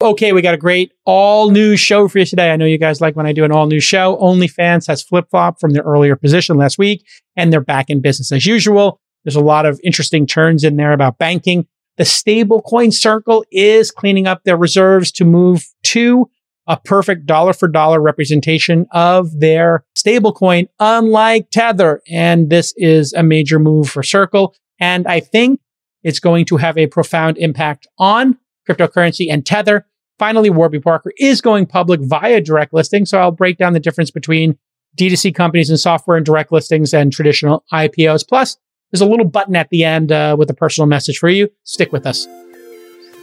Okay, we got a great all new show for you today. I know you guys like when I do an all new show. OnlyFans has flip flop from their earlier position last week, and they're back in business as usual. There's a lot of interesting turns in there about banking. The stablecoin circle is cleaning up their reserves to move to a perfect dollar for dollar representation of their stablecoin, unlike Tether. And this is a major move for Circle. And I think it's going to have a profound impact on cryptocurrency and Tether. Finally, Warby Parker is going public via direct listing. So I'll break down the difference between D2C companies and software and direct listings and traditional IPOs. Plus, there's a little button at the end uh, with a personal message for you. Stick with us.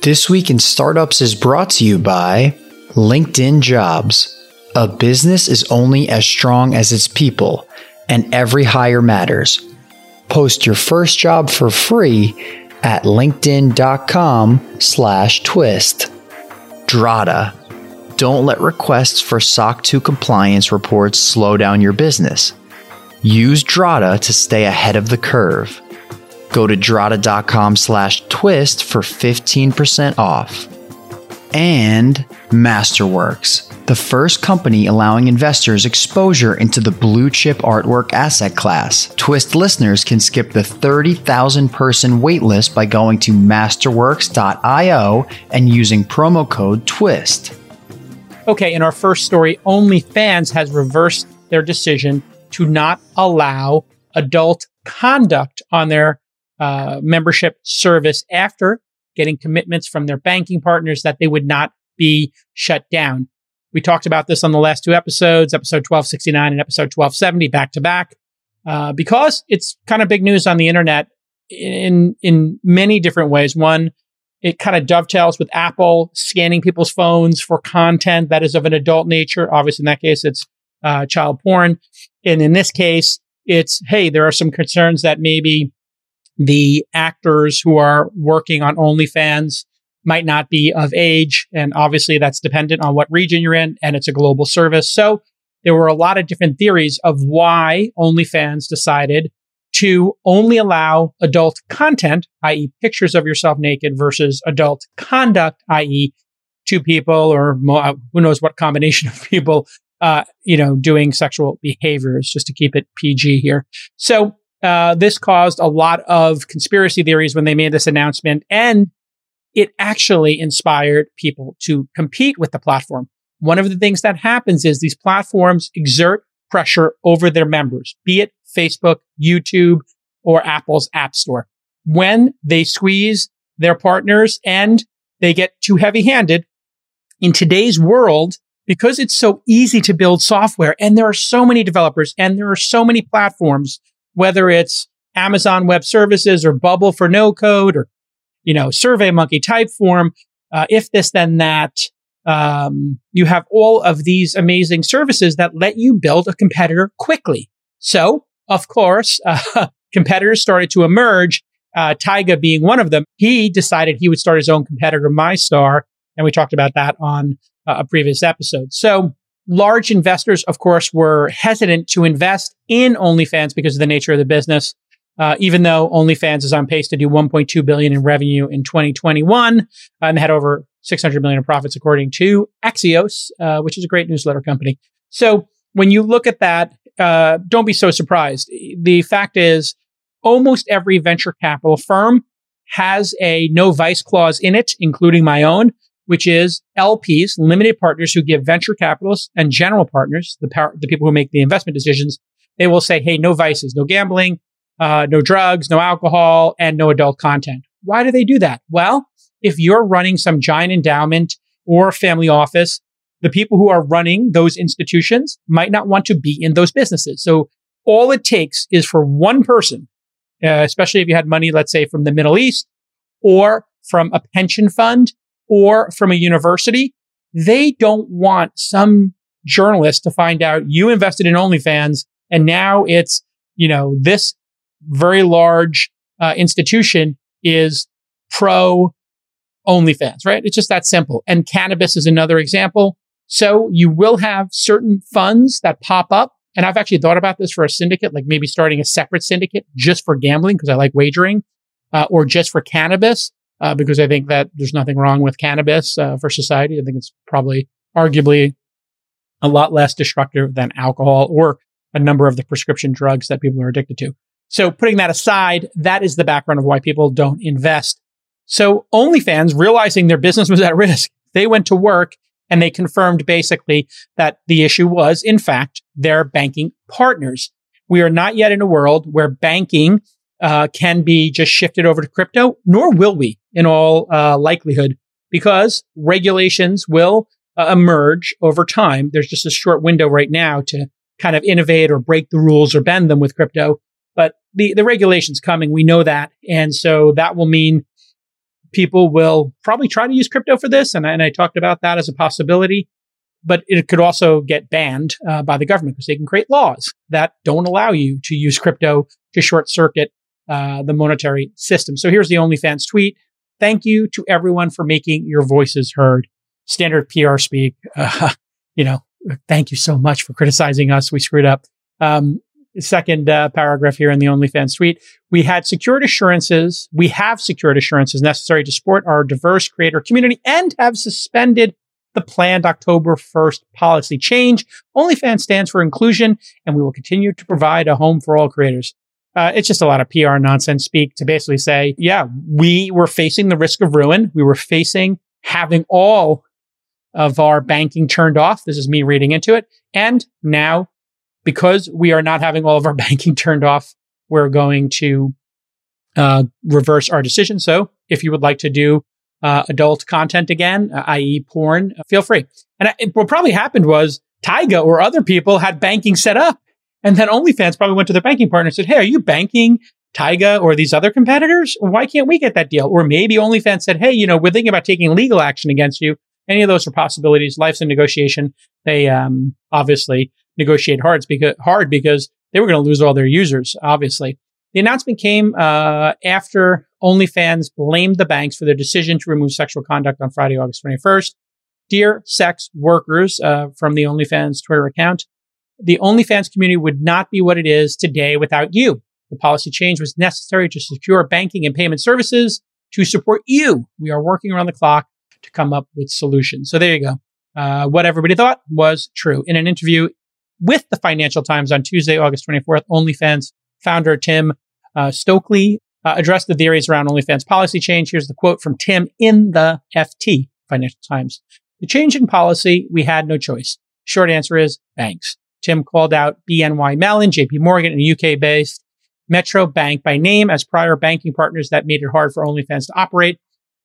This Week in Startups is brought to you by LinkedIn Jobs. A business is only as strong as its people, and every hire matters. Post your first job for free at linkedin.com slash twist. Drata. Don't let requests for SOC 2 compliance reports slow down your business. Use Drata to stay ahead of the curve. Go to drata.com slash twist for 15% off. And Masterworks, the first company allowing investors exposure into the blue chip artwork asset class. Twist listeners can skip the 30,000 person waitlist by going to masterworks.io and using promo code TWIST. Okay, in our first story, OnlyFans has reversed their decision to not allow adult conduct on their uh, membership service after getting commitments from their banking partners that they would not be shut down. We talked about this on the last two episodes, episode 1269 and episode 1270, back to back, uh, because it's kind of big news on the internet in in many different ways. One, it kind of dovetails with Apple scanning people's phones for content that is of an adult nature. Obviously, in that case, it's uh, child porn. And in this case, it's, hey, there are some concerns that maybe the actors who are working on OnlyFans might not be of age. And obviously that's dependent on what region you're in and it's a global service. So there were a lot of different theories of why OnlyFans decided to only allow adult content, i.e. pictures of yourself naked versus adult conduct, i.e. two people or mo- who knows what combination of people uh, you know, doing sexual behaviors, just to keep it PG here. So uh, this caused a lot of conspiracy theories when they made this announcement, and it actually inspired people to compete with the platform. One of the things that happens is these platforms exert pressure over their members, be it Facebook, YouTube, or Apple's App Store. When they squeeze their partners and they get too heavy handed, in today's world, because it's so easy to build software and there are so many developers and there are so many platforms, whether it's Amazon Web Services or Bubble for no code or, you know, SurveyMonkey Typeform, uh, if this, then that. Um, you have all of these amazing services that let you build a competitor quickly. So, of course, uh, competitors started to emerge. Uh, Tyga being one of them. He decided he would start his own competitor, MyStar, and we talked about that on uh, a previous episode. So large investors, of course, were hesitant to invest in OnlyFans because of the nature of the business. Uh, even though OnlyFans is on pace to do 1.2 billion in revenue in 2021 uh, and had over 600 million in profits, according to Axios, uh, which is a great newsletter company. So when you look at that, uh, don't be so surprised. The fact is, almost every venture capital firm has a no vice clause in it, including my own, which is LPs, limited partners who give venture capitalists and general partners, the the people who make the investment decisions, they will say, Hey, no vices, no gambling, uh, no drugs, no alcohol, and no adult content. Why do they do that? Well, if you're running some giant endowment or family office, the people who are running those institutions might not want to be in those businesses. So all it takes is for one person, uh, especially if you had money, let's say from the Middle East or from a pension fund or from a university, they don't want some journalist to find out you invested in OnlyFans and now it's, you know, this very large uh, institution is pro OnlyFans, right? It's just that simple. And cannabis is another example. So you will have certain funds that pop up. And I've actually thought about this for a syndicate, like maybe starting a separate syndicate just for gambling because I like wagering, uh, or just for cannabis uh, because I think that there's nothing wrong with cannabis uh, for society. I think it's probably arguably a lot less destructive than alcohol or a number of the prescription drugs that people are addicted to. So putting that aside, that is the background of why people don't invest. So OnlyFans, realizing their business was at risk, they went to work and they confirmed basically that the issue was, in fact, their banking partners. We are not yet in a world where banking uh, can be just shifted over to crypto, nor will we in all uh, likelihood, because regulations will uh, emerge over time. There's just a short window right now to kind of innovate or break the rules or bend them with crypto. But the, the regulation's coming. We know that. And so that will mean people will probably try to use crypto for this. And, and I talked about that as a possibility. But it could also get banned uh, by the government because they can create laws that don't allow you to use crypto to short circuit uh, the monetary system. So here's the OnlyFans tweet. Thank you to everyone for making your voices heard. Standard PR speak. Uh, you know, thank you so much for criticizing us. We screwed up. Um, second uh, paragraph here in the OnlyFans tweet. We had secured assurances. We have secured assurances necessary to support our diverse creator community and have suspended the planned October 1st policy change. OnlyFans stands for inclusion, and we will continue to provide a home for all creators. Uh, it's just a lot of PR nonsense speak to basically say, yeah, we were facing the risk of ruin. We were facing having all of our banking turned off. This is me reading into it. And now because we are not having all of our banking turned off, we're going to uh, reverse our decision. So if you would like to do uh, adult content again, uh, i.e., porn, feel free. And I, what probably happened was Tyga or other people had banking set up, and then OnlyFans probably went to their banking partner and said, "Hey, are you banking Tyga or these other competitors? Why can't we get that deal?" Or maybe OnlyFans said, "Hey, you know, we're thinking about taking legal action against you." Any of those are possibilities. Life's a negotiation. They um, obviously negotiate hard because, hard because they were going to lose all their users, obviously. The announcement came uh, after OnlyFans blamed the banks for their decision to remove sexual conduct on Friday, August 21st. Dear sex workers uh, from the OnlyFans Twitter account, the OnlyFans community would not be what it is today without you. The policy change was necessary to secure banking and payment services to support you. We are working around the clock to come up with solutions. So there you go. Uh, what everybody thought was true. In an interview with the Financial Times on Tuesday, August 24th, OnlyFans founder Tim uh, Stokely uh, addressed the theories around OnlyFans policy change. Here's the quote from Tim in the FT, Financial Times. The change in policy, we had no choice. Short answer is banks. Tim called out BNY Mellon, JP Morgan, and UK based Metro Bank by name as prior banking partners that made it hard for OnlyFans to operate.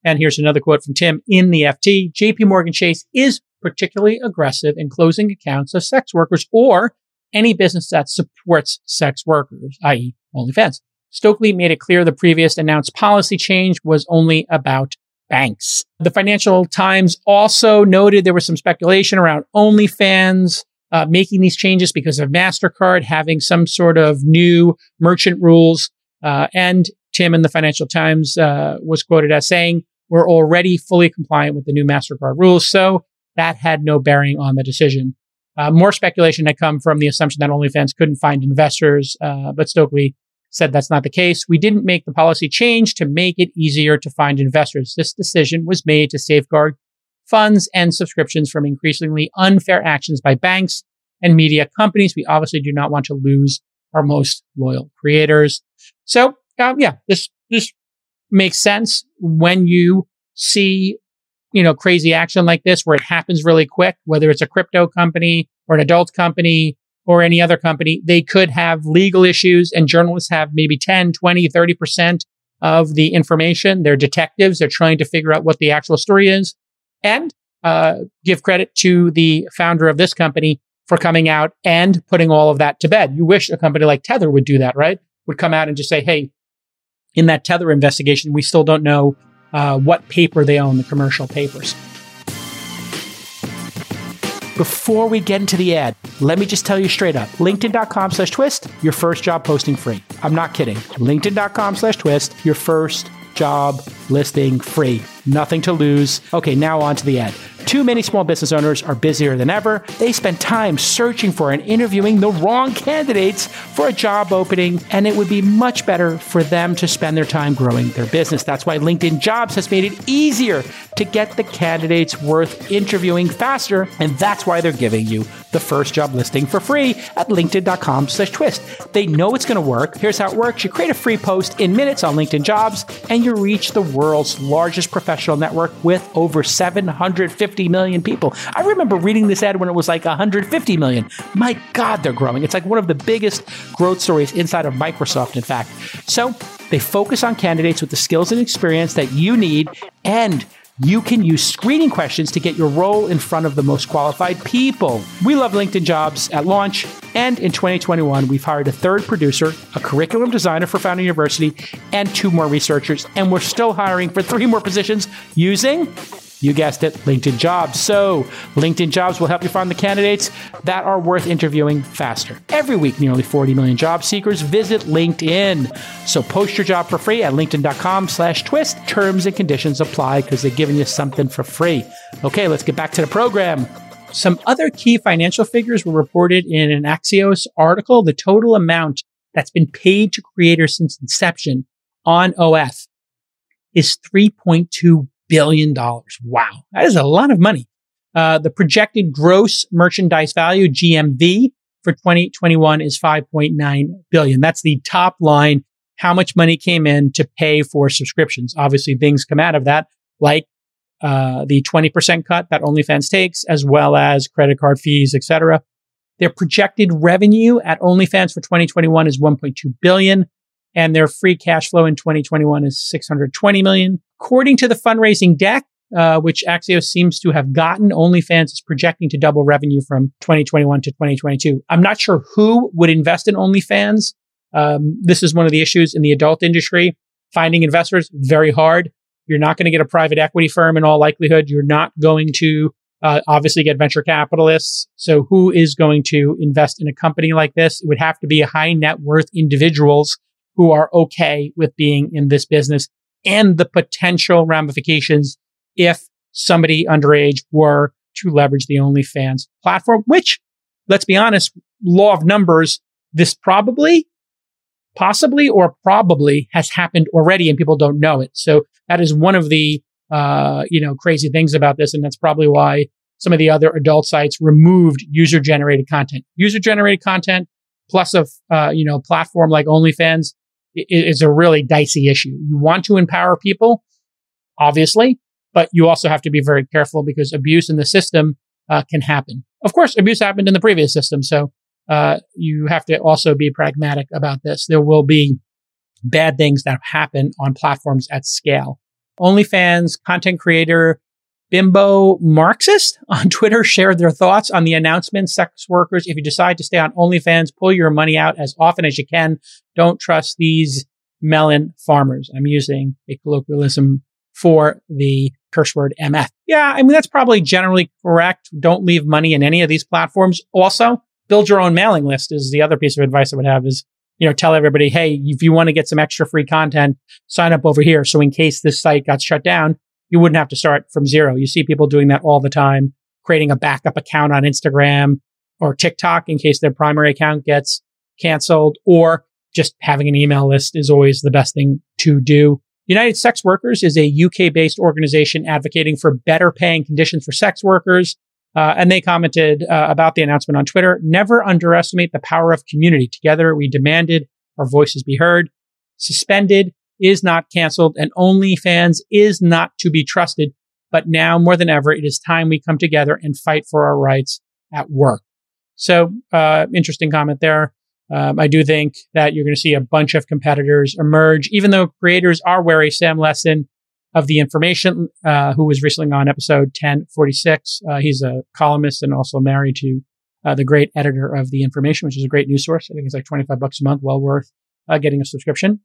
And here's another quote from Tim in the FT. JP Morgan Chase is particularly aggressive in closing accounts of sex workers or any business that supports sex workers, i.e. OnlyFans. Stokely made it clear the previous announced policy change was only about banks. The Financial Times also noted there was some speculation around OnlyFans uh, making these changes because of MasterCard having some sort of new merchant rules. Uh, and Tim in the Financial Times uh, was quoted as saying, we're already fully compliant with the new MasterCard rules. So that had no bearing on the decision. Uh, more speculation had come from the assumption that OnlyFans couldn't find investors, uh, but Stokely said that's not the case. We didn't make the policy change to make it easier to find investors. This decision was made to safeguard funds and subscriptions from increasingly unfair actions by banks and media companies. We obviously do not want to lose our most loyal creators. So, um, yeah, this this makes sense when you see you know, crazy action like this where it happens really quick, whether it's a crypto company or an adult company or any other company, they could have legal issues and journalists have maybe 10, 20, 30% of the information. They're detectives. They're trying to figure out what the actual story is and uh, give credit to the founder of this company for coming out and putting all of that to bed. You wish a company like Tether would do that, right? Would come out and just say, Hey, in that Tether investigation, we still don't know uh, what paper they own, the commercial papers. Before we get into the ad, let me just tell you straight up LinkedIn.com slash twist, your first job posting free. I'm not kidding. LinkedIn.com slash twist, your first job listing free. Nothing to lose. Okay, now on to the ad. Too many small business owners are busier than ever. They spend time searching for and interviewing the wrong candidates for a job opening, and it would be much better for them to spend their time growing their business. That's why LinkedIn Jobs has made it easier to get the candidates worth interviewing faster, and that's why they're giving you the first job listing for free at linkedin.com slash twist. They know it's going to work. Here's how it works. You create a free post in minutes on LinkedIn Jobs, and you reach the world's largest professional network with over 750 million people. I remember reading this ad when it was like 150 million. My God, they're growing. It's like one of the biggest growth stories inside of Microsoft, in fact. So they focus on candidates with the skills and experience that you need and you can use screening questions to get your role in front of the most qualified people. We love LinkedIn jobs at launch. And in 2021, we've hired a third producer, a curriculum designer for Founder University, and two more researchers. And we're still hiring for three more positions using you guessed it, LinkedIn Jobs. So, LinkedIn Jobs will help you find the candidates that are worth interviewing faster. Every week, nearly 40 million job seekers visit LinkedIn. So, post your job for free at linkedin.com slash twist. Terms and conditions apply because they're giving you something for free. Okay, let's get back to the program. Some other key financial figures were reported in an Axios article. The total amount that's been paid to creators since inception on OF is 3.2 billion dollars. Wow. That is a lot of money. Uh, the projected gross merchandise value, GMV, for 2021 is 5.9 billion. That's the top line. How much money came in to pay for subscriptions? Obviously, things come out of that, like uh, the 20% cut that OnlyFans takes, as well as credit card fees, etc. Their projected revenue at OnlyFans for 2021 is 1.2 billion, and their free cash flow in 2021 is 620 million. According to the fundraising deck, uh, which Axios seems to have gotten, OnlyFans is projecting to double revenue from 2021 to 2022. I'm not sure who would invest in OnlyFans. Um, this is one of the issues in the adult industry. Finding investors, very hard. You're not going to get a private equity firm in all likelihood. You're not going to uh, obviously get venture capitalists. So who is going to invest in a company like this? It would have to be high net worth individuals who are okay with being in this business and the potential ramifications if somebody underage were to leverage the OnlyFans platform, which, let's be honest, law of numbers, this probably, possibly, or probably has happened already and people don't know it. So that is one of the, uh, you know, crazy things about this. And that's probably why some of the other adult sites removed user generated content. User generated content plus a, uh, you know, platform like OnlyFans is a really dicey issue. You want to empower people, obviously, but you also have to be very careful because abuse in the system uh, can happen. Of course, abuse happened in the previous system, so uh, you have to also be pragmatic about this. There will be bad things that happen on platforms at scale. OnlyFans content creator Bimbo Marxist on Twitter shared their thoughts on the announcement. Sex workers, if you decide to stay on OnlyFans, pull your money out as often as you can. Don't trust these melon farmers. I'm using a colloquialism for the curse word MF. Yeah, I mean, that's probably generally correct. Don't leave money in any of these platforms. Also, build your own mailing list is the other piece of advice I would have is, you know, tell everybody, hey, if you want to get some extra free content, sign up over here. So in case this site got shut down, you wouldn't have to start from zero. You see people doing that all the time, creating a backup account on Instagram or TikTok in case their primary account gets canceled, or just having an email list is always the best thing to do. United Sex Workers is a UK based organization advocating for better paying conditions for sex workers. Uh, and they commented uh, about the announcement on Twitter. Never underestimate the power of community. Together, we demanded our voices be heard. Suspended is not canceled and OnlyFans is not to be trusted. But now more than ever, it is time we come together and fight for our rights at work. So, uh, interesting comment there. Um, I do think that you're going to see a bunch of competitors emerge, even though creators are wary. Sam Lessin of The Information, uh, who was recently on episode 1046. Uh, he's a columnist and also married to uh, the great editor of The Information, which is a great news source. I think it's like 25 bucks a month, well worth uh, getting a subscription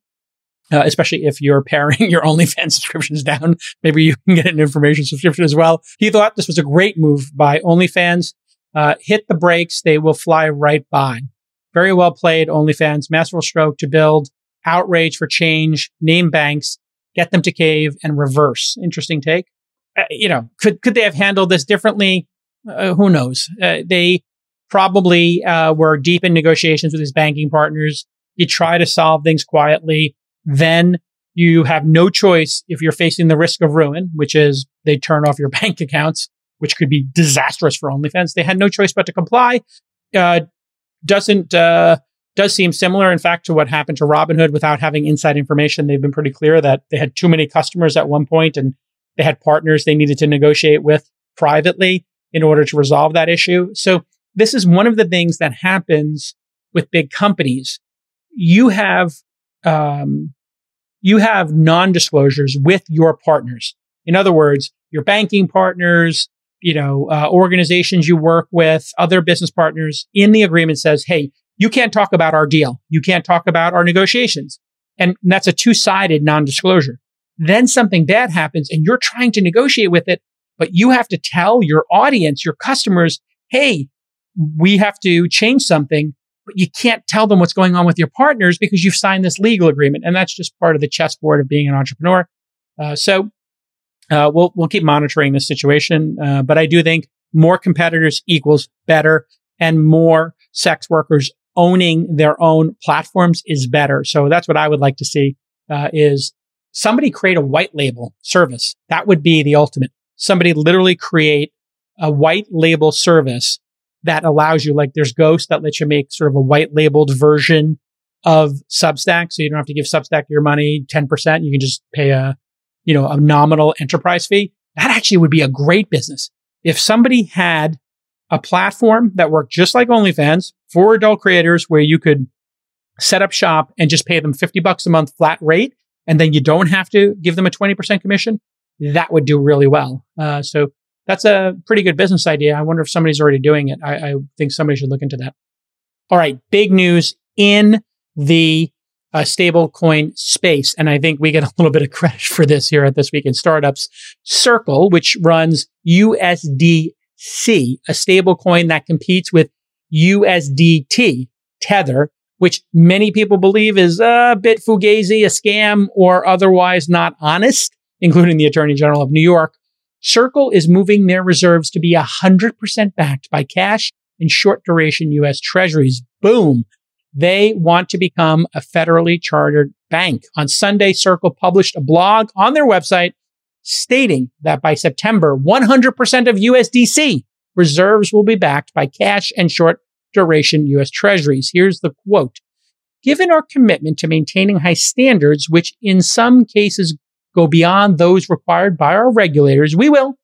uh, especially if you're paring your OnlyFans subscriptions down. Maybe you can get an information subscription as well. He thought this was a great move by OnlyFans. Uh, hit the brakes, they will fly right by. Very well played, OnlyFans. Masterful stroke to build outrage for change, name banks, get them to cave, and reverse. Interesting take. uh, you know, could could they have handled this differently? Uh, who knows? Uh, they probably uh, were deep in negotiations with his banking partners. You try to solve things quietly, then you have no choice if you're facing the risk of ruin, which is they turn off your bank accounts, which could be disastrous for OnlyFans. They had no choice but to comply. Doesn't uh, does seem similar, in fact, to what happened to Robinhood without having inside information. They've been pretty clear that they had too many customers at one point and they had partners they needed to negotiate with privately in order to resolve that issue. So this is one of the things that happens with big companies. You have, um, you have non-disclosures with your partners. In other words, your banking partners, you know, uh, organizations you work with, other business partners in the agreement says, Hey, you can't talk about our deal. You can't talk about our negotiations. And that's a two sided non disclosure. Then something bad happens and you're trying to negotiate with it, but you have to tell your audience, your customers, Hey, we have to change something, but you can't tell them what's going on with your partners because you've signed this legal agreement. And that's just part of the chessboard of being an entrepreneur. Uh, so, uh, we'll, we'll keep monitoring the situation. Uh, but I do think more competitors equals better and more sex workers owning their own platforms is better. So that's what I would like to see, uh, is somebody create a white label service. That would be the ultimate. Somebody literally create a white label service that allows you, like there's Ghost that lets you make sort of a white labeled version of Substack. So you don't have to give Substack your money 10%. You can just pay a, you know, a nominal enterprise fee. That actually would be a great business. If somebody had a platform that worked just like OnlyFans for adult creators where you could set up shop and just pay them 50 bucks a month flat rate. And then you don't have to give them a 20% commission. That would do really well. Uh, so that's a pretty good business idea. I wonder if somebody's already doing it. I, I think somebody should look into that. All right. Big news in the uh, stablecoin space. And I think we get a little bit of credit for this here at This Week in Startups. Circle, which runs USDC, a stablecoin that competes with USDT, Tether, which many people believe is a bit fugazi, a scam, or otherwise not honest, including the Attorney General of New York. Circle is moving their reserves to be 100% backed by cash and short duration US treasuries. Boom. They want to become a federally chartered bank. On Sunday, Circle published a blog on their website stating that by September, 100% of USDC reserves will be backed by cash and short duration US treasuries. Here's the quote. Given our commitment to maintaining high standards, which in some cases go beyond those required by our regulators, we will,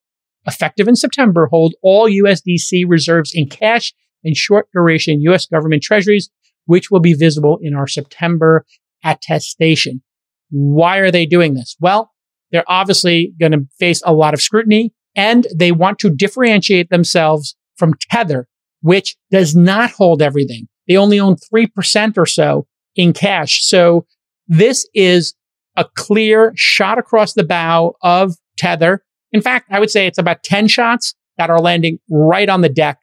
effective in September, hold all USDC reserves in cash and short duration US government treasuries, which will be visible in our September attestation. Why are they doing this? Well, they're obviously going to face a lot of scrutiny and they want to differentiate themselves from Tether, which does not hold everything. They only own 3% or so in cash. So this is a clear shot across the bow of Tether. In fact, I would say it's about 10 shots that are landing right on the deck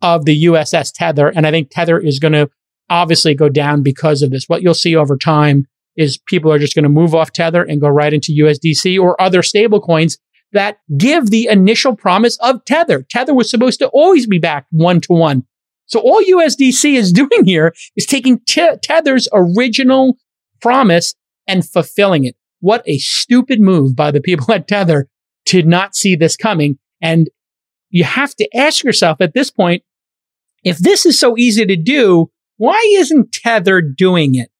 of the USS Tether. And I think Tether is going to obviously go down because of this. What you'll see over time is people are just going to move off Tether and go right into USDC or other stablecoins that give the initial promise of Tether. Tether was supposed to always be backed one to one. So all USDC is doing here is taking Tether's original promise and fulfilling it. What a stupid move by the people at Tether to not see this coming. And you have to ask yourself at this point, if this is so easy to do, why isn't Tether doing it?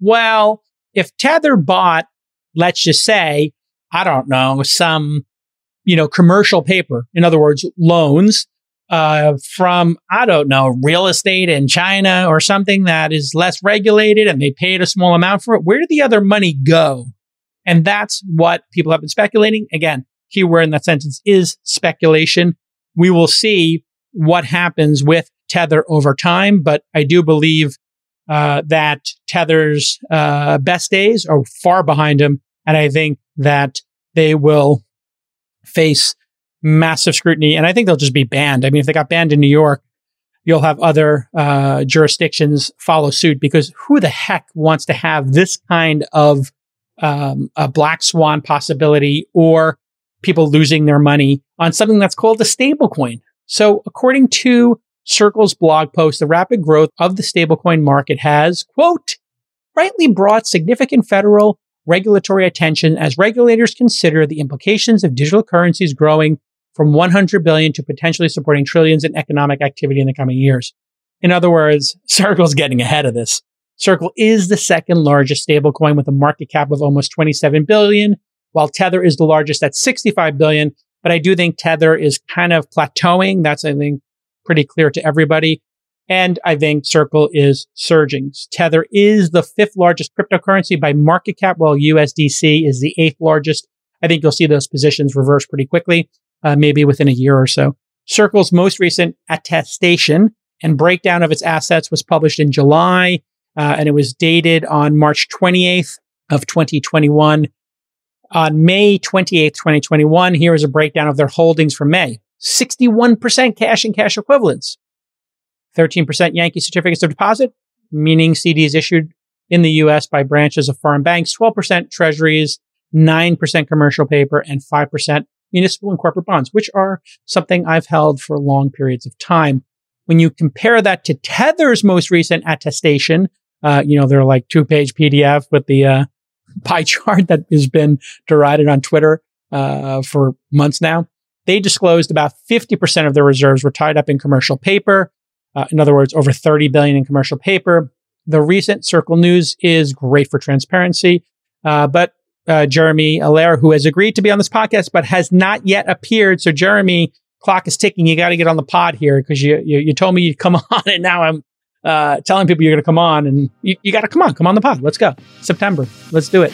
Well, if Tether bought, let's just say, I don't know, some, you know, commercial paper, in other words, loans, uh, from, I don't know, real estate in China or something that is less regulated and they paid a small amount for it, where did the other money go? And that's what people have been speculating. Again, keyword in that sentence is speculation. We will see what happens with Tether over time, but I do believe uh, that Tether's uh, best days are far behind him. And I think that they will face massive scrutiny, and I think they'll just be banned. I mean, if they got banned in New York, you'll have other uh, jurisdictions follow suit because who the heck wants to have this kind of um, a black swan possibility or people losing their money on something that's called a stablecoin. So according to Circle's blog post, the rapid growth of the stablecoin market has, quote, rightly brought significant federal regulatory attention as regulators consider the implications of digital currencies growing from 100 billion to potentially supporting trillions in economic activity in the coming years. In other words, Circle's getting ahead of this. Circle is the second largest stablecoin with a market cap of almost 27 billion, while Tether is the largest at 65 billion. But I do think Tether is kind of plateauing. That's, I think, pretty clear to everybody. And I think Circle is surging. Tether is the fifth largest cryptocurrency by market cap, while USDC is the eighth largest. I think you'll see those positions reverse pretty quickly, uh, maybe within a year or so. Circle's most recent attestation and breakdown of its assets was published in July, uh, and it was dated on March 28th of 2021. On May 28th, 2021, here is a breakdown of their holdings for May. 61% cash and cash equivalents, 13% Yankee certificates of deposit, meaning CDs issued in the US by branches of foreign banks, 12% treasuries, 9% commercial paper, and 5% municipal and corporate bonds, which are something I've held for long periods of time. When you compare that to Tether's most recent attestation, uh, you know, they're like two page PDF with the uh, pie chart that has been derided on Twitter uh, for months now. They disclosed about 50% of their reserves were tied up in commercial paper. Uh, in other words, over 30 billion in commercial paper. The recent Circle news is great for transparency, uh, but uh, Jeremy Allaire, who has agreed to be on this podcast but has not yet appeared. So, Jeremy, clock is ticking. You got to get on the pod here because you, you, you told me you'd come on, and now I'm uh, telling people you're going to come on, and you, you got to come on, come on the pod. Let's go. September. Let's do it.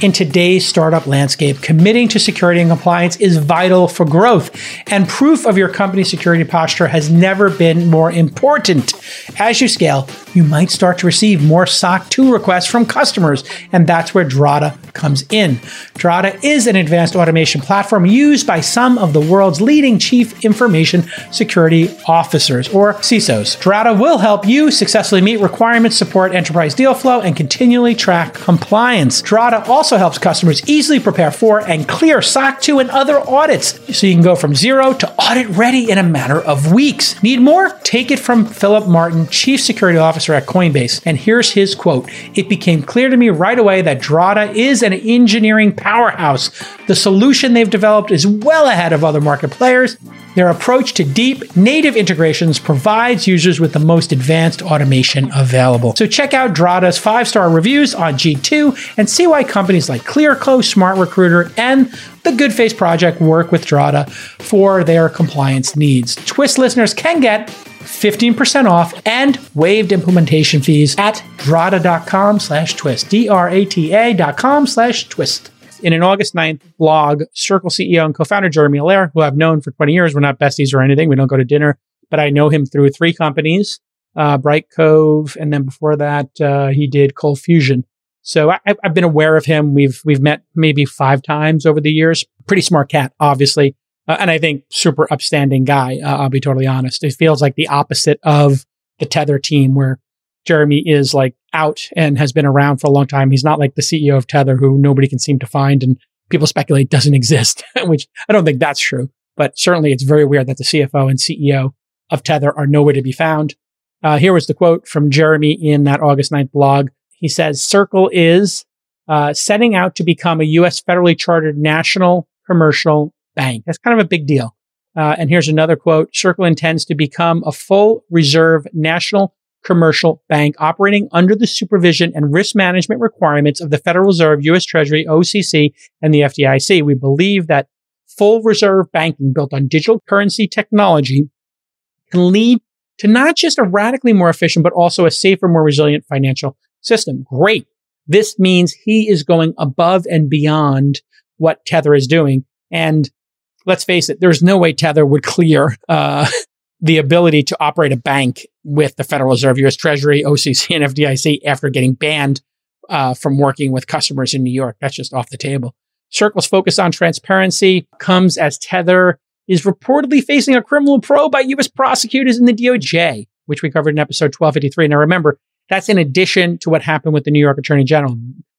In today's startup landscape, committing to security and compliance is vital for growth, and proof of your company's security posture has never been more important. As you scale, you might start to receive more SOC 2 requests from customers, and that's where Drata comes in. Drata is an advanced automation platform used by some of the world's leading chief information security officers, or CISOs. Drata will help you successfully meet requirements, support enterprise deal flow, and continually track compliance. Drata also also helps customers easily prepare for and clear SOC 2 and other audits so you can go from zero to audit ready in a matter of weeks. Need more? Take it from Philip Martin, Chief Security Officer at Coinbase. And here's his quote It became clear to me right away that Drata is an engineering powerhouse. The solution they've developed is well ahead of other market players. Their approach to deep native integrations provides users with the most advanced automation available. So check out Drata's five star reviews on G2 and see why companies like Clearco, Smart Recruiter, and the Good Face Project work with Drata for their compliance needs. Twist listeners can get 15% off and waived implementation fees at drata.com slash twist. D-R-A-T-A dot com slash twist in an August 9th blog, Circle CEO and co-founder Jeremy Allaire, who I've known for 20 years, we're not besties or anything. We don't go to dinner, but I know him through three companies, uh, Brightcove. And then before that, uh, he did ColdFusion. So I, have been aware of him. We've, we've met maybe five times over the years. Pretty smart cat, obviously. Uh, and I think super upstanding guy. Uh, I'll be totally honest. It feels like the opposite of the Tether team where Jeremy is like out and has been around for a long time. He's not like the CEO of Tether who nobody can seem to find and people speculate doesn't exist, which I don't think that's true. But certainly it's very weird that the CFO and CEO of Tether are nowhere to be found. Uh, here was the quote from Jeremy in that August 9th blog. He says, Circle is uh, setting out to become a U.S. federally chartered national commercial bank. That's kind of a big deal. Uh, and here's another quote. Circle intends to become a full reserve national commercial bank operating under the supervision and risk management requirements of the Federal Reserve, U.S. Treasury, OCC, and the FDIC. We believe that full reserve banking built on digital currency technology can lead to not just a radically more efficient, but also a safer, more resilient financial system. Great. This means he is going above and beyond what Tether is doing. And let's face it, there's no way Tether would clear uh, the ability to operate a bank with the Federal Reserve, U.S. Treasury, OCC, and FDIC after getting banned uh, from working with customers in New York. That's just off the table. Circle's focus on transparency comes as Tether is reportedly facing a criminal probe by U.S. prosecutors in the DOJ, which we covered in episode 1253. Now remember, that's in addition to what happened with the New York Attorney General.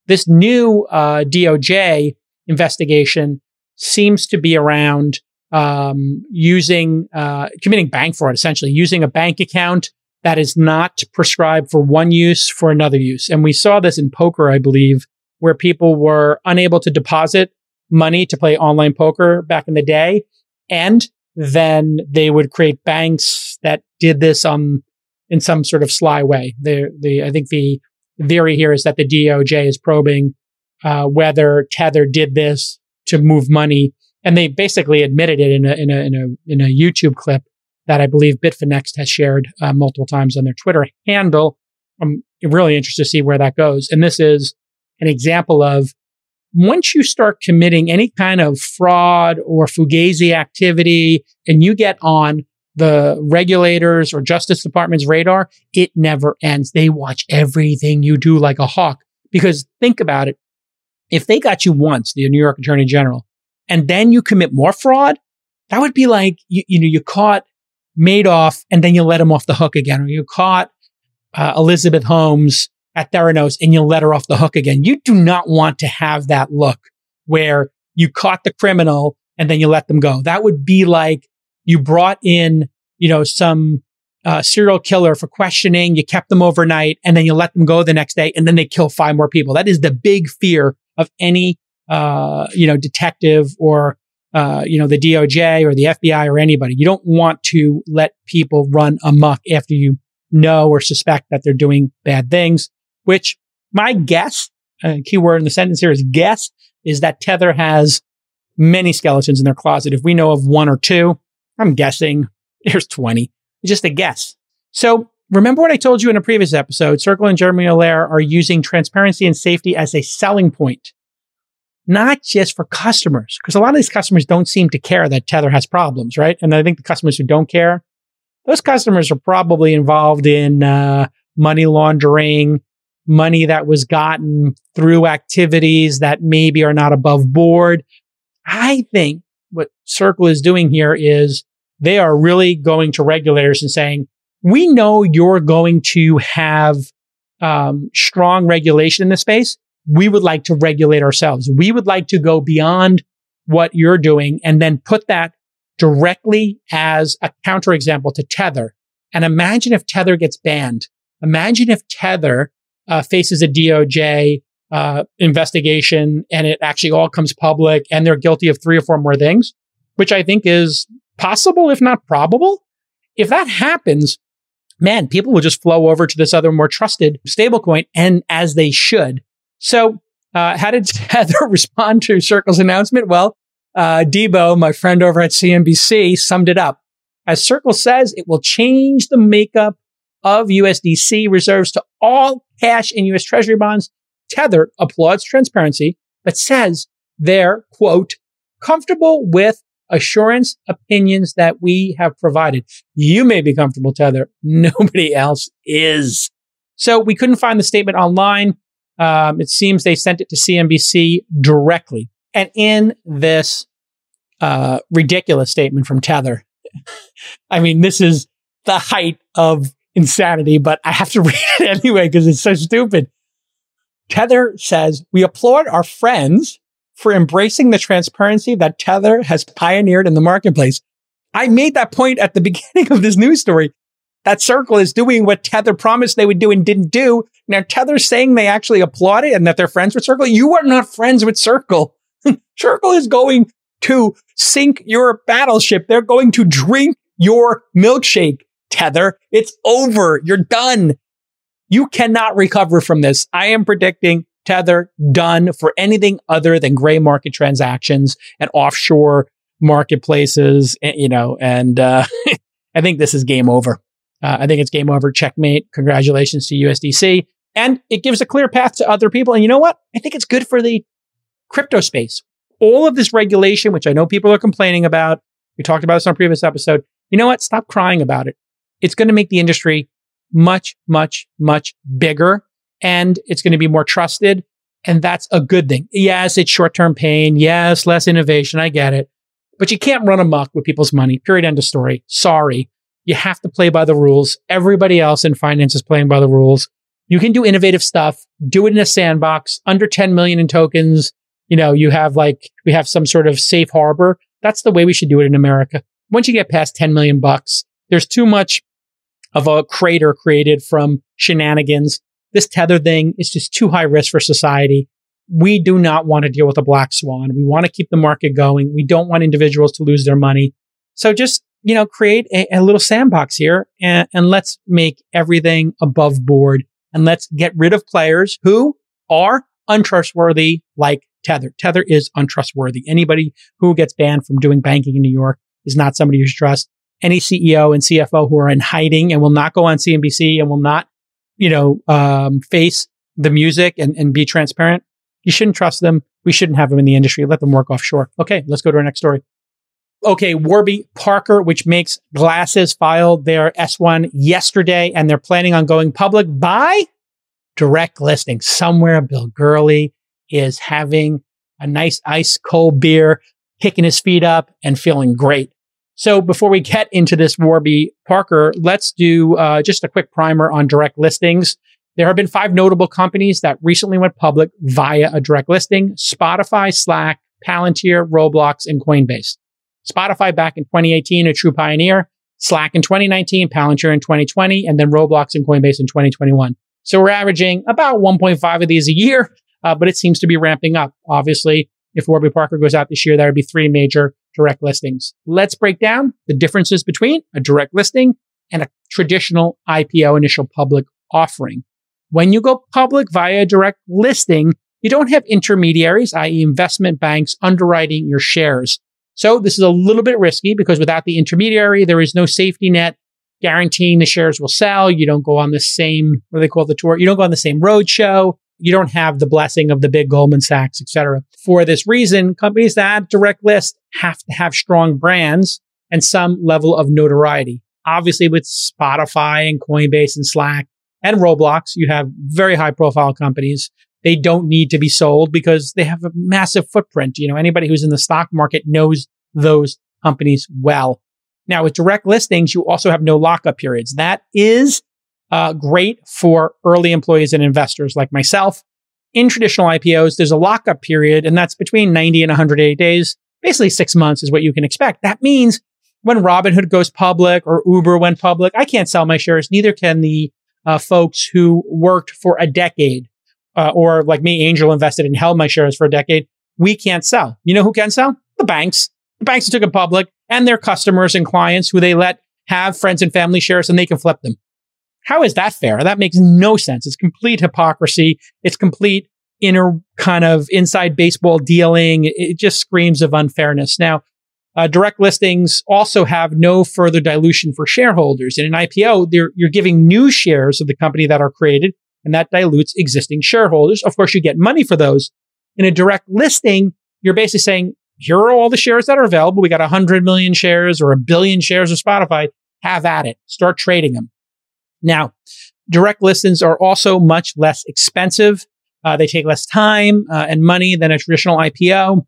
This new uh, DOJ investigation seems to be around um, using uh, committing bank fraud, essentially using a bank account that is not prescribed for one use for another use. And we saw this in poker, I believe, where people were unable to deposit money to play online poker back in the day. And then they would create banks that did this on in some sort of sly way. The, the, I think the theory here is that the DOJ is probing uh, whether Tether did this to move money, and they basically admitted it in a in a in a, in a YouTube clip that I believe Bitfinex has shared uh, multiple times on their Twitter handle. I'm really interested to see where that goes. And this is an example of once you start committing any kind of fraud or fugazi activity and you get on the regulators or justice department's radar, it never ends. They watch everything you do like a hawk. Because think about it. If they got you once, the New York Attorney General, and then you commit more fraud, that would be like, you, you know, you caught Madoff and then you let him off the hook again, or you caught uh, Elizabeth Holmes at Theranos and you let her off the hook again. You do not want to have that look where you caught the criminal and then you let them go. That would be like you brought in, you know, some uh, serial killer for questioning. You kept them overnight and then you let them go the next day and then they kill five more people. That is the big fear of any, uh, you know, detective or, uh, you know, the DOJ or the FBI or anybody. You don't want to let people run amok after you know or suspect that they're doing bad things, which my guess, uh, keyword in the sentence here is guess, is that Tether has many skeletons in their closet. If we know of one or two, I'm guessing there's 20. Just a guess. So remember what I told you in a previous episode. Circle and Jeremy Allaire are using transparency and safety as a selling point, not just for customers, because a lot of these customers don't seem to care that Tether has problems, right? And I think the customers who don't care, those customers are probably involved in uh, money laundering, money that was gotten through activities that maybe are not above board. I think what Circle is doing here is they are really going to regulators and saying, we know you're going to have um, strong regulation in this space. We would like to regulate ourselves. We would like to go beyond what you're doing and then put that directly as a counterexample to Tether. And imagine if Tether gets banned. Imagine if Tether uh, faces a DOJ uh, investigation and it actually all comes public and they're guilty of three or four more things, which I think is possible, if not probable. If that happens, man, people will just flow over to this other more trusted stablecoin and as they should. So, uh, how did Tether respond to Circle's announcement? Well, uh, Debo, my friend over at CNBC, summed it up. As Circle says, it will change the makeup of USDC reserves to all cash and US Treasury bonds. Tether applauds transparency, but says they're, quote, comfortable with assurance opinions that we have provided. You may be comfortable, Tether. Nobody else is. So we couldn't find the statement online. Um, it seems they sent it to CNBC directly. And in this uh, ridiculous statement from Tether, I mean, this is the height of insanity, but I have to read it anyway because it's so stupid. Tether says, We applaud our friends for embracing the transparency that Tether has pioneered in the marketplace. I made that point at the beginning of this news story. That Circle is doing what Tether promised they would do and didn't do. Now Tether's saying they actually applaud it and that they're friends with Circle. You are not friends with Circle. Circle is going to sink your battleship. They're going to drink your milkshake, Tether. It's over. You're done. You cannot recover from this. I am predicting Tether done for anything other than gray market transactions and offshore marketplaces, eh, you know, and uh, I think this is game over. Uh, I think it's game over. Checkmate. Congratulations to USDC. And it gives a clear path to other people. And you know what? I think it's good for the crypto space. All of this regulation, which I know people are complaining about. We talked about this on previous episode. You know what? Stop crying about it. It's going to make the industry much, much, much bigger and it's going to be more trusted. And that's a good thing. Yes, it's short term pain. Yes, less innovation. I get it. But you can't run amok with people's money. Period. End of story. Sorry. You have to play by the rules. Everybody else in finance is playing by the rules. You can do innovative stuff, do it in a sandbox under 10 million in tokens. You know, you have like, we have some sort of safe harbor. That's the way we should do it in America. Once you get past 10 million bucks, there's too much of a crater created from shenanigans. This tether thing is just too high risk for society. We do not want to deal with a black swan. We want to keep the market going. We don't want individuals to lose their money. So just, you know, create a, a little sandbox here and, and let's make everything above board and let's get rid of players who are untrustworthy like Tether. Tether is untrustworthy. Anybody who gets banned from doing banking in New York is not somebody should trust. Any CEO and CFO who are in hiding and will not go on CNBC and will not, you know, um, face the music and, and be transparent, you shouldn't trust them. We shouldn't have them in the industry. Let them work offshore. Okay, let's go to our next story. Okay, Warby Parker, which makes glasses, filed their S1 yesterday, and they're planning on going public by direct listing. Somewhere Bill Gurley is having a nice ice cold beer, kicking his feet up, and feeling great. So before we get into this Warby Parker, let's do uh, just a quick primer on direct listings. There have been five notable companies that recently went public via a direct listing Spotify, Slack, Palantir, Roblox, and Coinbase. Spotify back in 2018, a true pioneer, Slack in 2019, Palantir in 2020, and then Roblox and Coinbase in 2021. So we're averaging about 1.5 of these a year, uh, but it seems to be ramping up. Obviously, if Warby Parker goes out this year, that would be three major direct listings. Let's break down the differences between a direct listing and a traditional IPO initial public offering. When you go public via direct listing, you don't have intermediaries, i.e. investment banks underwriting your shares. So this is a little bit risky because without the intermediary, there is no safety net guaranteeing the shares will sell. You don't go on the same, what do they call the tour? You don't go on the same road show. You don't have the blessing of the big Goldman Sachs, et cetera. For this reason, companies that direct list have to have strong brands and some level of notoriety. Obviously, with Spotify and Coinbase and Slack and Roblox, you have very high profile companies they don't need to be sold because they have a massive footprint. You know, anybody who's in the stock market knows those companies well. Now, with direct listings, you also have no lockup periods. That is uh, great for early employees and investors like myself. In traditional IPOs, there's a lockup period, and that's between 90 and 180 days. Basically, six months is what you can expect. That means when Robinhood goes public or Uber went public, I can't sell my shares. Neither can the uh, folks who worked for a decade uh, or like me, angel invested and held my shares for a decade, we can't sell. You know who can sell? The banks. The banks took it public and their customers and clients who they let have friends and family shares and they can flip them. How is that fair? That makes no sense. It's complete hypocrisy. It's complete inner kind of inside baseball dealing. It just screams of unfairness. Now, uh, direct listings also have no further dilution for shareholders. In an IPO, you're giving new shares of the company that are created and that dilutes existing shareholders. Of course, you get money for those. In a direct listing, you're basically saying, here are all the shares that are available. We got 100 million shares or a billion shares of Spotify. Have at it. Start trading them. Now, direct listings are also much less expensive. Uh, they take less time uh, and money than a traditional IPO.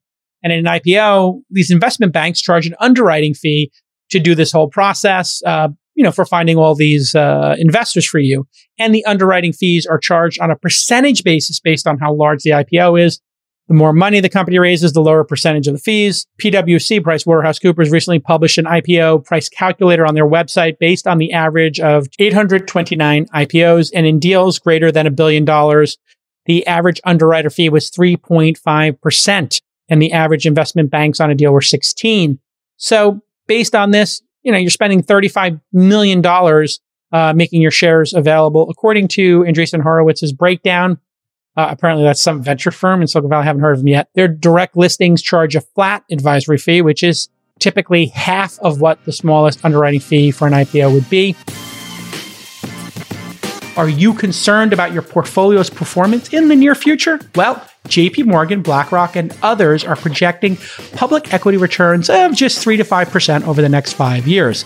And in an IPO, these investment banks charge an underwriting fee to do this whole process. Uh, you know, for finding all these uh, investors for you. And the underwriting fees are charged on a percentage basis based on how large the IPO is. The more money the company raises, the lower percentage of the fees. PwC, Price Waterhouse Coopers, recently published an IPO price calculator on their website based on the average of 829 IPOs. And in deals greater than a billion dollars, the average underwriter fee was 3.5%. And the average investment banks on a deal were 16. So based on this, you know, you're spending $35 million uh, making your shares available. According to Andreessen Horowitz's breakdown, uh, apparently that's some venture firm in Silicon Valley. I haven't heard of them yet. Their direct listings charge a flat advisory fee, which is typically half of what the smallest underwriting fee for an IPO would be. Are you concerned about your portfolio's performance in the near future? Well, JP Morgan, BlackRock, and others are projecting public equity returns of just 3 to 5% over the next five years.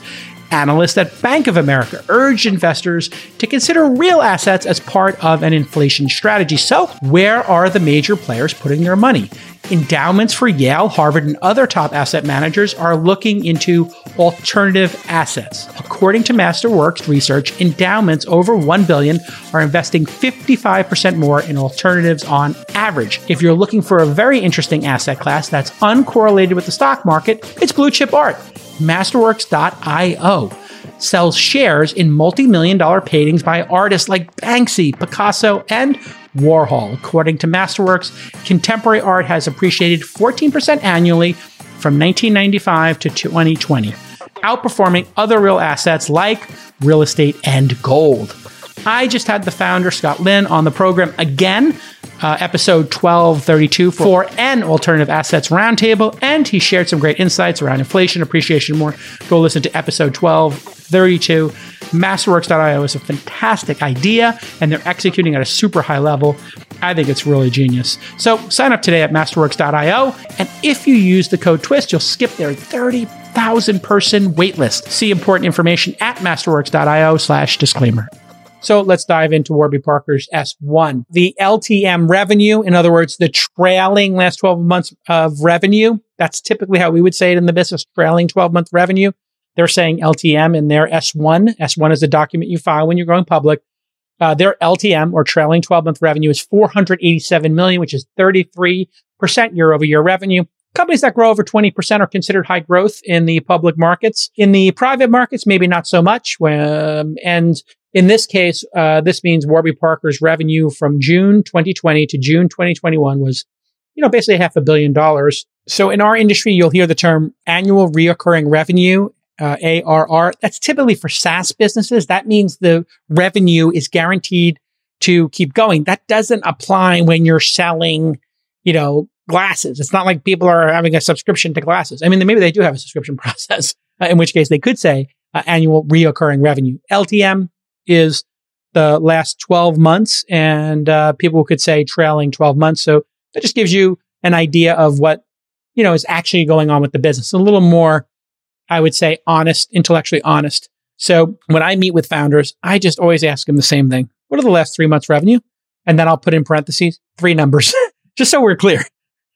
Analysts at Bank of America urged investors to consider real assets as part of an inflation strategy. So, where are the major players putting their money? Endowments for Yale, Harvard, and other top asset managers are looking into alternative assets. According to Masterworks research, endowments over 1 billion are investing 55% more in alternatives on average. If you're looking for a very interesting asset class that's uncorrelated with the stock market, it's blue chip art. Masterworks.io sells shares in multi million dollar paintings by artists like Banksy, Picasso, and Warhol. According to Masterworks, contemporary art has appreciated 14% annually from 1995 to 2020, outperforming other real assets like real estate and gold. I just had the founder, Scott Lynn, on the program again, uh, episode 1232 for an alternative assets roundtable, and he shared some great insights around inflation, appreciation, more. Go listen to episode 1232. Masterworks.io is a fantastic idea, and they're executing at a super high level. I think it's really genius. So sign up today at masterworks.io, and if you use the code TWIST, you'll skip their 30,000 person waitlist. See important information at masterworks.io slash disclaimer. So let's dive into Warby Parker's S1. The LTM revenue, in other words, the trailing last 12 months of revenue, that's typically how we would say it in the business, trailing 12 month revenue. They're saying LTM in their S1. S1 is a document you file when you're going public. Uh, their LTM or trailing 12 month revenue is 487 million, which is 33% year over year revenue. Companies that grow over 20% are considered high growth in the public markets. In the private markets, maybe not so much. Um, and in this case, uh, this means Warby Parker's revenue from June 2020 to June 2021 was, you know, basically half a billion dollars. So in our industry, you'll hear the term annual reoccurring revenue, uh, ARR. That's typically for SaaS businesses. That means the revenue is guaranteed to keep going. That doesn't apply when you're selling, you know, glasses. It's not like people are having a subscription to glasses. I mean, maybe they do have a subscription process, uh, in which case they could say uh, annual reoccurring revenue. LTM, is the last 12 months and uh, people could say trailing 12 months. So that just gives you an idea of what, you know, is actually going on with the business. A little more, I would say, honest, intellectually honest. So when I meet with founders, I just always ask them the same thing. What are the last three months revenue? And then I'll put in parentheses, three numbers, just so we're clear.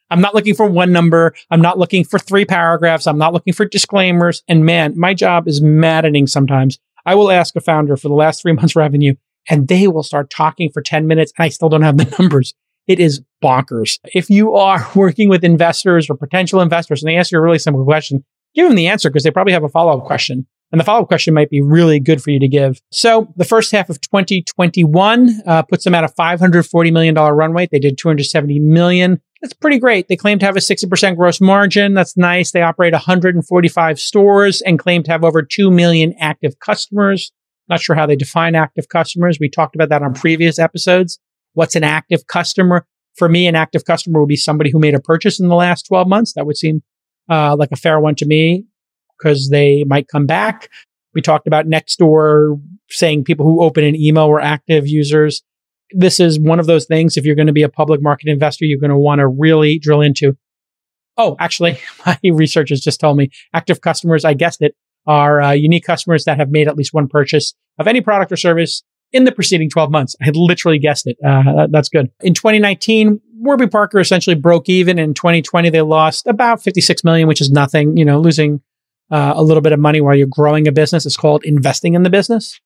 I'm not looking for one number. I'm not looking for three paragraphs. I'm not looking for disclaimers. And man, my job is maddening sometimes I will ask a founder for the last three months revenue and they will start talking for 10 minutes and I still don't have the numbers. It is bonkers. If you are working with investors or potential investors and they ask you a really simple question, give them the answer because they probably have a follow up question. And the follow up question might be really good for you to give. So the first half of 2021 uh, puts them at a $540 million run rate. They did 270 million. That's pretty great. They claim to have a 60% gross margin. That's nice. They operate 145 stores and claim to have over 2 million active customers. Not sure how they define active customers. We talked about that on previous episodes. What's an active customer? For me, an active customer would be somebody who made a purchase in the last 12 months. That would seem uh, like a fair one to me because they might come back. We talked about Nextdoor saying people who open an email were active users this is one of those things. If you're going to be a public market investor, you're going to want to really drill into. Oh, actually, my researchers just told me active customers, I guessed it, are uh, unique customers that have made at least one purchase of any product or service in the preceding 12 months. I had literally guessed it. Uh, that's good. In 2019, Warby Parker essentially broke even. In 2020, they lost about 56 million, which is nothing. You know, losing uh, a little bit of money while you're growing a business is called investing in the business.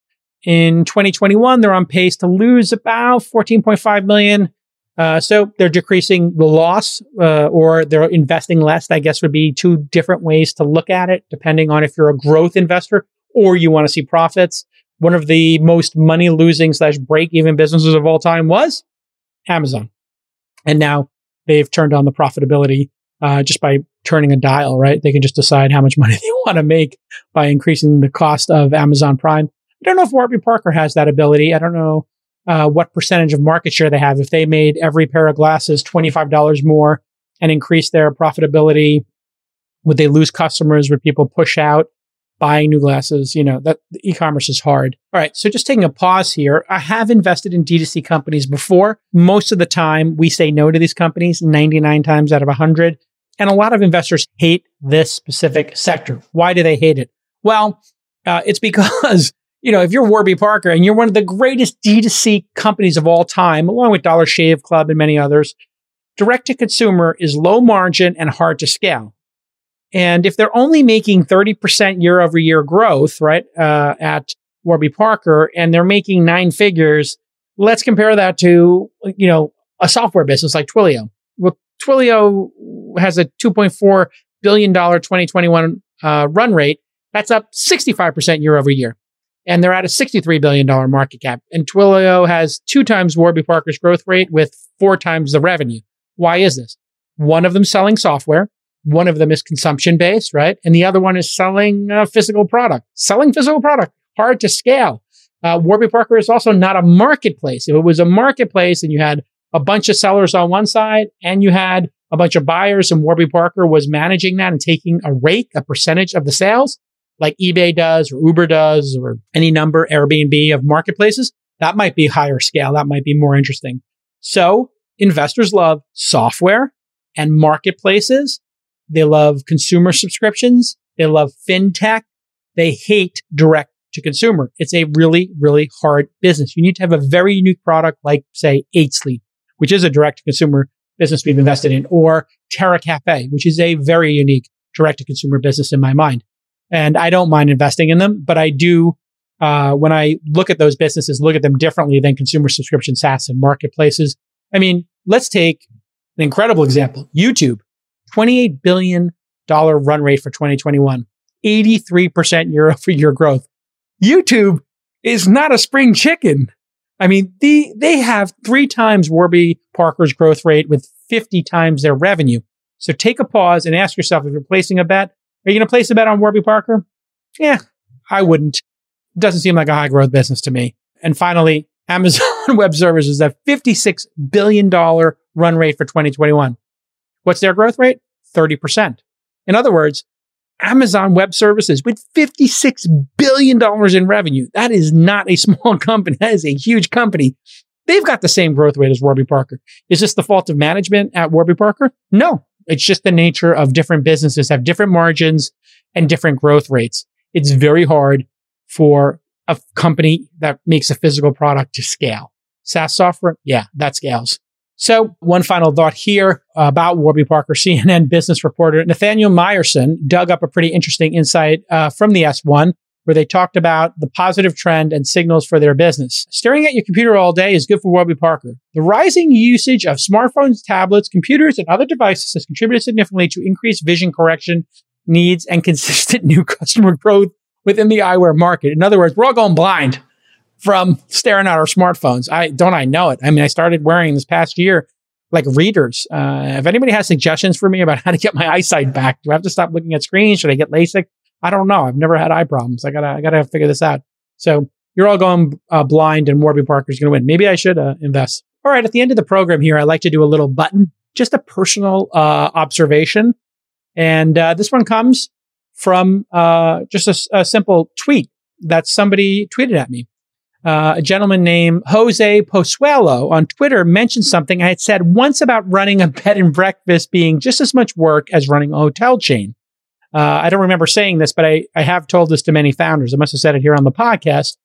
In 2021, they're on pace to lose about 14.5 million. Uh, so they're decreasing the loss, uh, or they're investing less. I guess would be two different ways to look at it, depending on if you're a growth investor or you want to see profits. One of the most money losing slash break even businesses of all time was Amazon. And now they've turned on the profitability, uh, just by turning a dial, right? They can just decide how much money they want to make by increasing the cost of Amazon Prime. I don't know if Warby Parker has that ability. I don't know uh, what percentage of market share they have. If they made every pair of glasses $25 more and increased their profitability, would they lose customers? Would people push out buying new glasses? You know, that e-commerce is hard. All right. So just taking a pause here. I have invested in D2C companies before. Most of the time we say no to these companies 99 times out of 100. And a lot of investors hate this specific sector. Why do they hate it? Well, Uh, it's because, you know, if you're Warby Parker and you're one of the greatest D2C companies of all time, along with Dollar Shave Club and many others, direct to consumer is low margin and hard to scale. And if they're only making 30% year over year growth, right, uh, at Warby Parker and they're making nine figures, let's compare that to, you know, a software business like Twilio. Well, Twilio has a $2.4 billion 2021 uh, run rate. That's up 65% year over year. And they're at a $63 billion market cap. And Twilio has two times Warby Parker's growth rate with four times the revenue. Why is this? One of them selling software. One of them is consumption based, right? And the other one is selling a physical product. Selling physical product, hard to scale. Uh, Warby Parker is also not a marketplace. If it was a marketplace and you had a bunch of sellers on one side and you had a bunch of buyers and Warby Parker was managing that and taking a rate, a percentage of the sales, like eBay does or Uber does or any number, Airbnb of marketplaces, that might be higher scale. That might be more interesting. So investors love software and marketplaces. They love consumer subscriptions. They love fintech. They hate direct to consumer. It's a really, really hard business. You need to have a very unique product like, say, 8 Sleep, which is a direct to consumer business we've invested in, or Terra Cafe, which is a very unique direct to consumer business in my mind. And I don't mind investing in them, but I do, uh, when I look at those businesses, look at them differently than consumer subscription SaaS and marketplaces. I mean, let's take an incredible example. YouTube, $28 billion run rate for 2021, 83% year over year growth. YouTube is not a spring chicken. I mean, the, they have three times Warby Parker's growth rate with 50 times their revenue. So take a pause and ask yourself if you're placing a bet, are you going to place a bet on Warby Parker? Yeah, I wouldn't. It doesn't seem like a high growth business to me. And finally, Amazon Web Services, a $56 billion run rate for 2021. What's their growth rate? 30%. In other words, Amazon Web Services with $56 billion in revenue. That is not a small company. That is a huge company. They've got the same growth rate as Warby Parker. Is this the fault of management at Warby Parker? No. It's just the nature of different businesses have different margins and different growth rates. It's very hard for a company that makes a physical product to scale. SaaS software, yeah, that scales. So, one final thought here about Warby Parker. CNN business reporter Nathaniel Meyersohn dug up a pretty interesting insight uh, from the S1 where they talked about the positive trend and signals for their business. Staring at your computer all day is good for Warby Parker. The rising usage of smartphones, tablets, computers, and other devices has contributed significantly to increased vision correction needs and consistent new customer growth within the eyewear market. In other words, we're all going blind from staring at our smartphones. I don't I know it. I mean, I started wearing this past year like readers. Uh, if anybody has suggestions for me about how to get my eyesight back, do I have to stop looking at screens? Should I get LASIK? I don't know. I've never had eye problems. I gotta, I gotta figure this out. So you're all going uh, blind and Warby Parker's going to win. Maybe I should uh, invest. All right. At the end of the program here, I like to do a little button, just a personal uh, observation. And uh, this one comes from uh, just a, a, simple tweet that somebody tweeted at me. Uh, a gentleman named Jose Posuelo on Twitter mentioned something I had said once about running a bed and breakfast being just as much work as running a hotel chain. Uh, I don't remember saying this, but I, I have told this to many founders. I must have said it here on the podcast.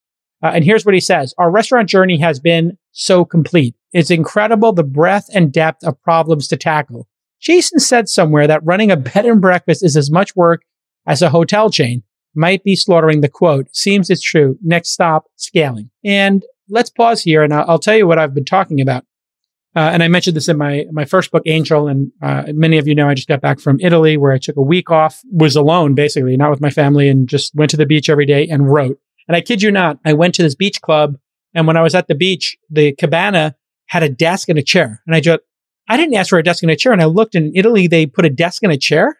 Uh, and here's what he says. Our restaurant journey has been so complete. It's incredible the breadth and depth of problems to tackle. Jason said somewhere that running a bed and breakfast is as much work as a hotel chain. Might be slaughtering the quote. Seems it's true. Next stop, scaling. And let's pause here and I'll, I'll tell you what I've been talking about. Uh, and I mentioned this in my my first book, Angel, and uh, many of you know I just got back from Italy, where I took a week off, was alone basically, not with my family, and just went to the beach every day and wrote. And I kid you not, I went to this beach club, and when I was at the beach, the cabana had a desk and a chair, and I just I didn't ask for a desk and a chair, and I looked in Italy, they put a desk and a chair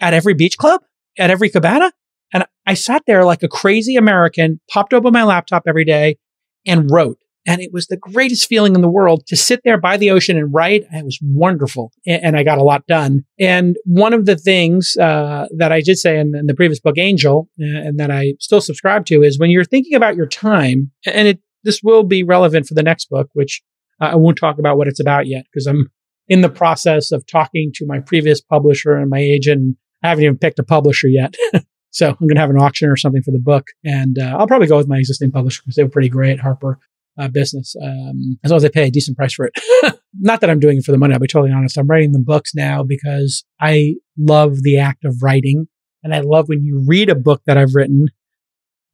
at every beach club, at every cabana, and I sat there like a crazy American, popped open my laptop every day, and wrote. And it was the greatest feeling in the world to sit there by the ocean and write. It was wonderful. And I got a lot done. And one of the things uh, that I did say in, in, the previous book, Angel, uh, and that I still subscribe to is when you're thinking about your time, and it, this will be relevant for the next book, which uh, I won't talk about what it's about yet because I'm in the process of talking to my previous publisher and my agent. I haven't even picked a publisher yet. So I'm going to have an auction or something for the book. And uh, I'll probably go with my existing publisher because they were pretty great, Harper uh, Business, um, as long as they pay a decent price for it. Not that I'm doing it for the money, I'll be totally honest. I'm writing the books now because I love the act of writing. And I love when you read a book that I've written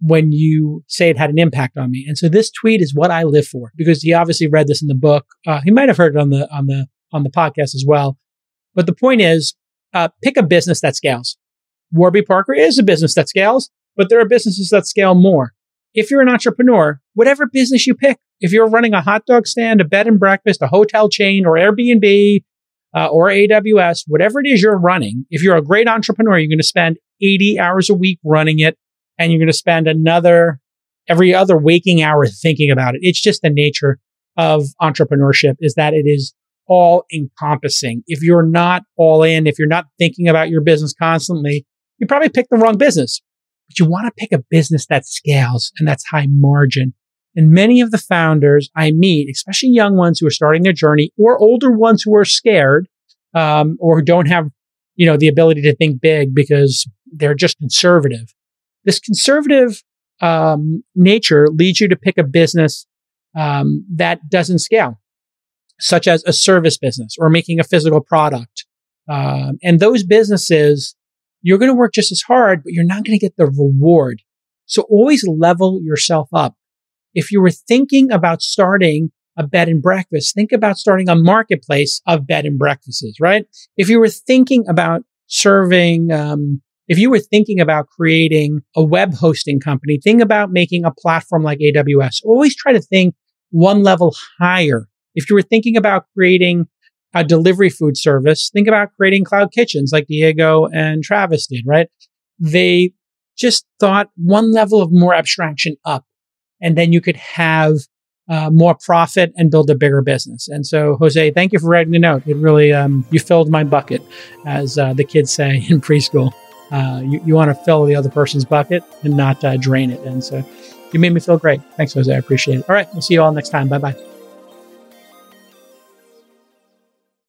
when you say it had an impact on me. And so this tweet is what I live for because he obviously read this in the book. Uh, he might have heard it on the, on the, on the podcast as well. But the point is, uh, pick a business that scales. Warby Parker is a business that scales, but there are businesses that scale more. If you're an entrepreneur, whatever business you pick, if you're running a hot dog stand, a bed and breakfast, a hotel chain, or Airbnb, uh, or AWS, whatever it is you're running, if you're a great entrepreneur, you're going to spend 80 hours a week running it, and you're going to spend another every other waking hour thinking about it. It's just the nature of entrepreneurship is that it is all encompassing. If you're not all in, if you're not thinking about your business constantly, you probably picked the wrong business. But you want to pick a business that scales and that's high margin. And many of the founders I meet, especially young ones who are starting their journey or older ones who are scared, um, or who don't have, you know, the ability to think big because they're just conservative. This conservative, um, nature leads you to pick a business, um, that doesn't scale such as a service business or making a physical product. Um, and those businesses, you're going to work just as hard, but you're not going to get the reward. So always level yourself up. If you were thinking about starting a bed and breakfast, think about starting a marketplace of bed and breakfasts, right? If you were thinking about serving, um, if you were thinking about creating a web hosting company, think about making a platform like AWS. Always try to think one level higher if you were thinking about creating a delivery food service, think about creating cloud kitchens like Diego and Travis did, right? They just thought one level of more abstraction up, and then you could have uh, more profit and build a bigger business. And so, Jose, thank you for writing the note. It really, um, you filled my bucket, as uh, the kids say in preschool. Uh, you, you want to fill the other person's bucket and not uh, drain it. And so you made me feel great. Thanks, Jose. I appreciate it. All right. We'll see you all next time. Bye bye.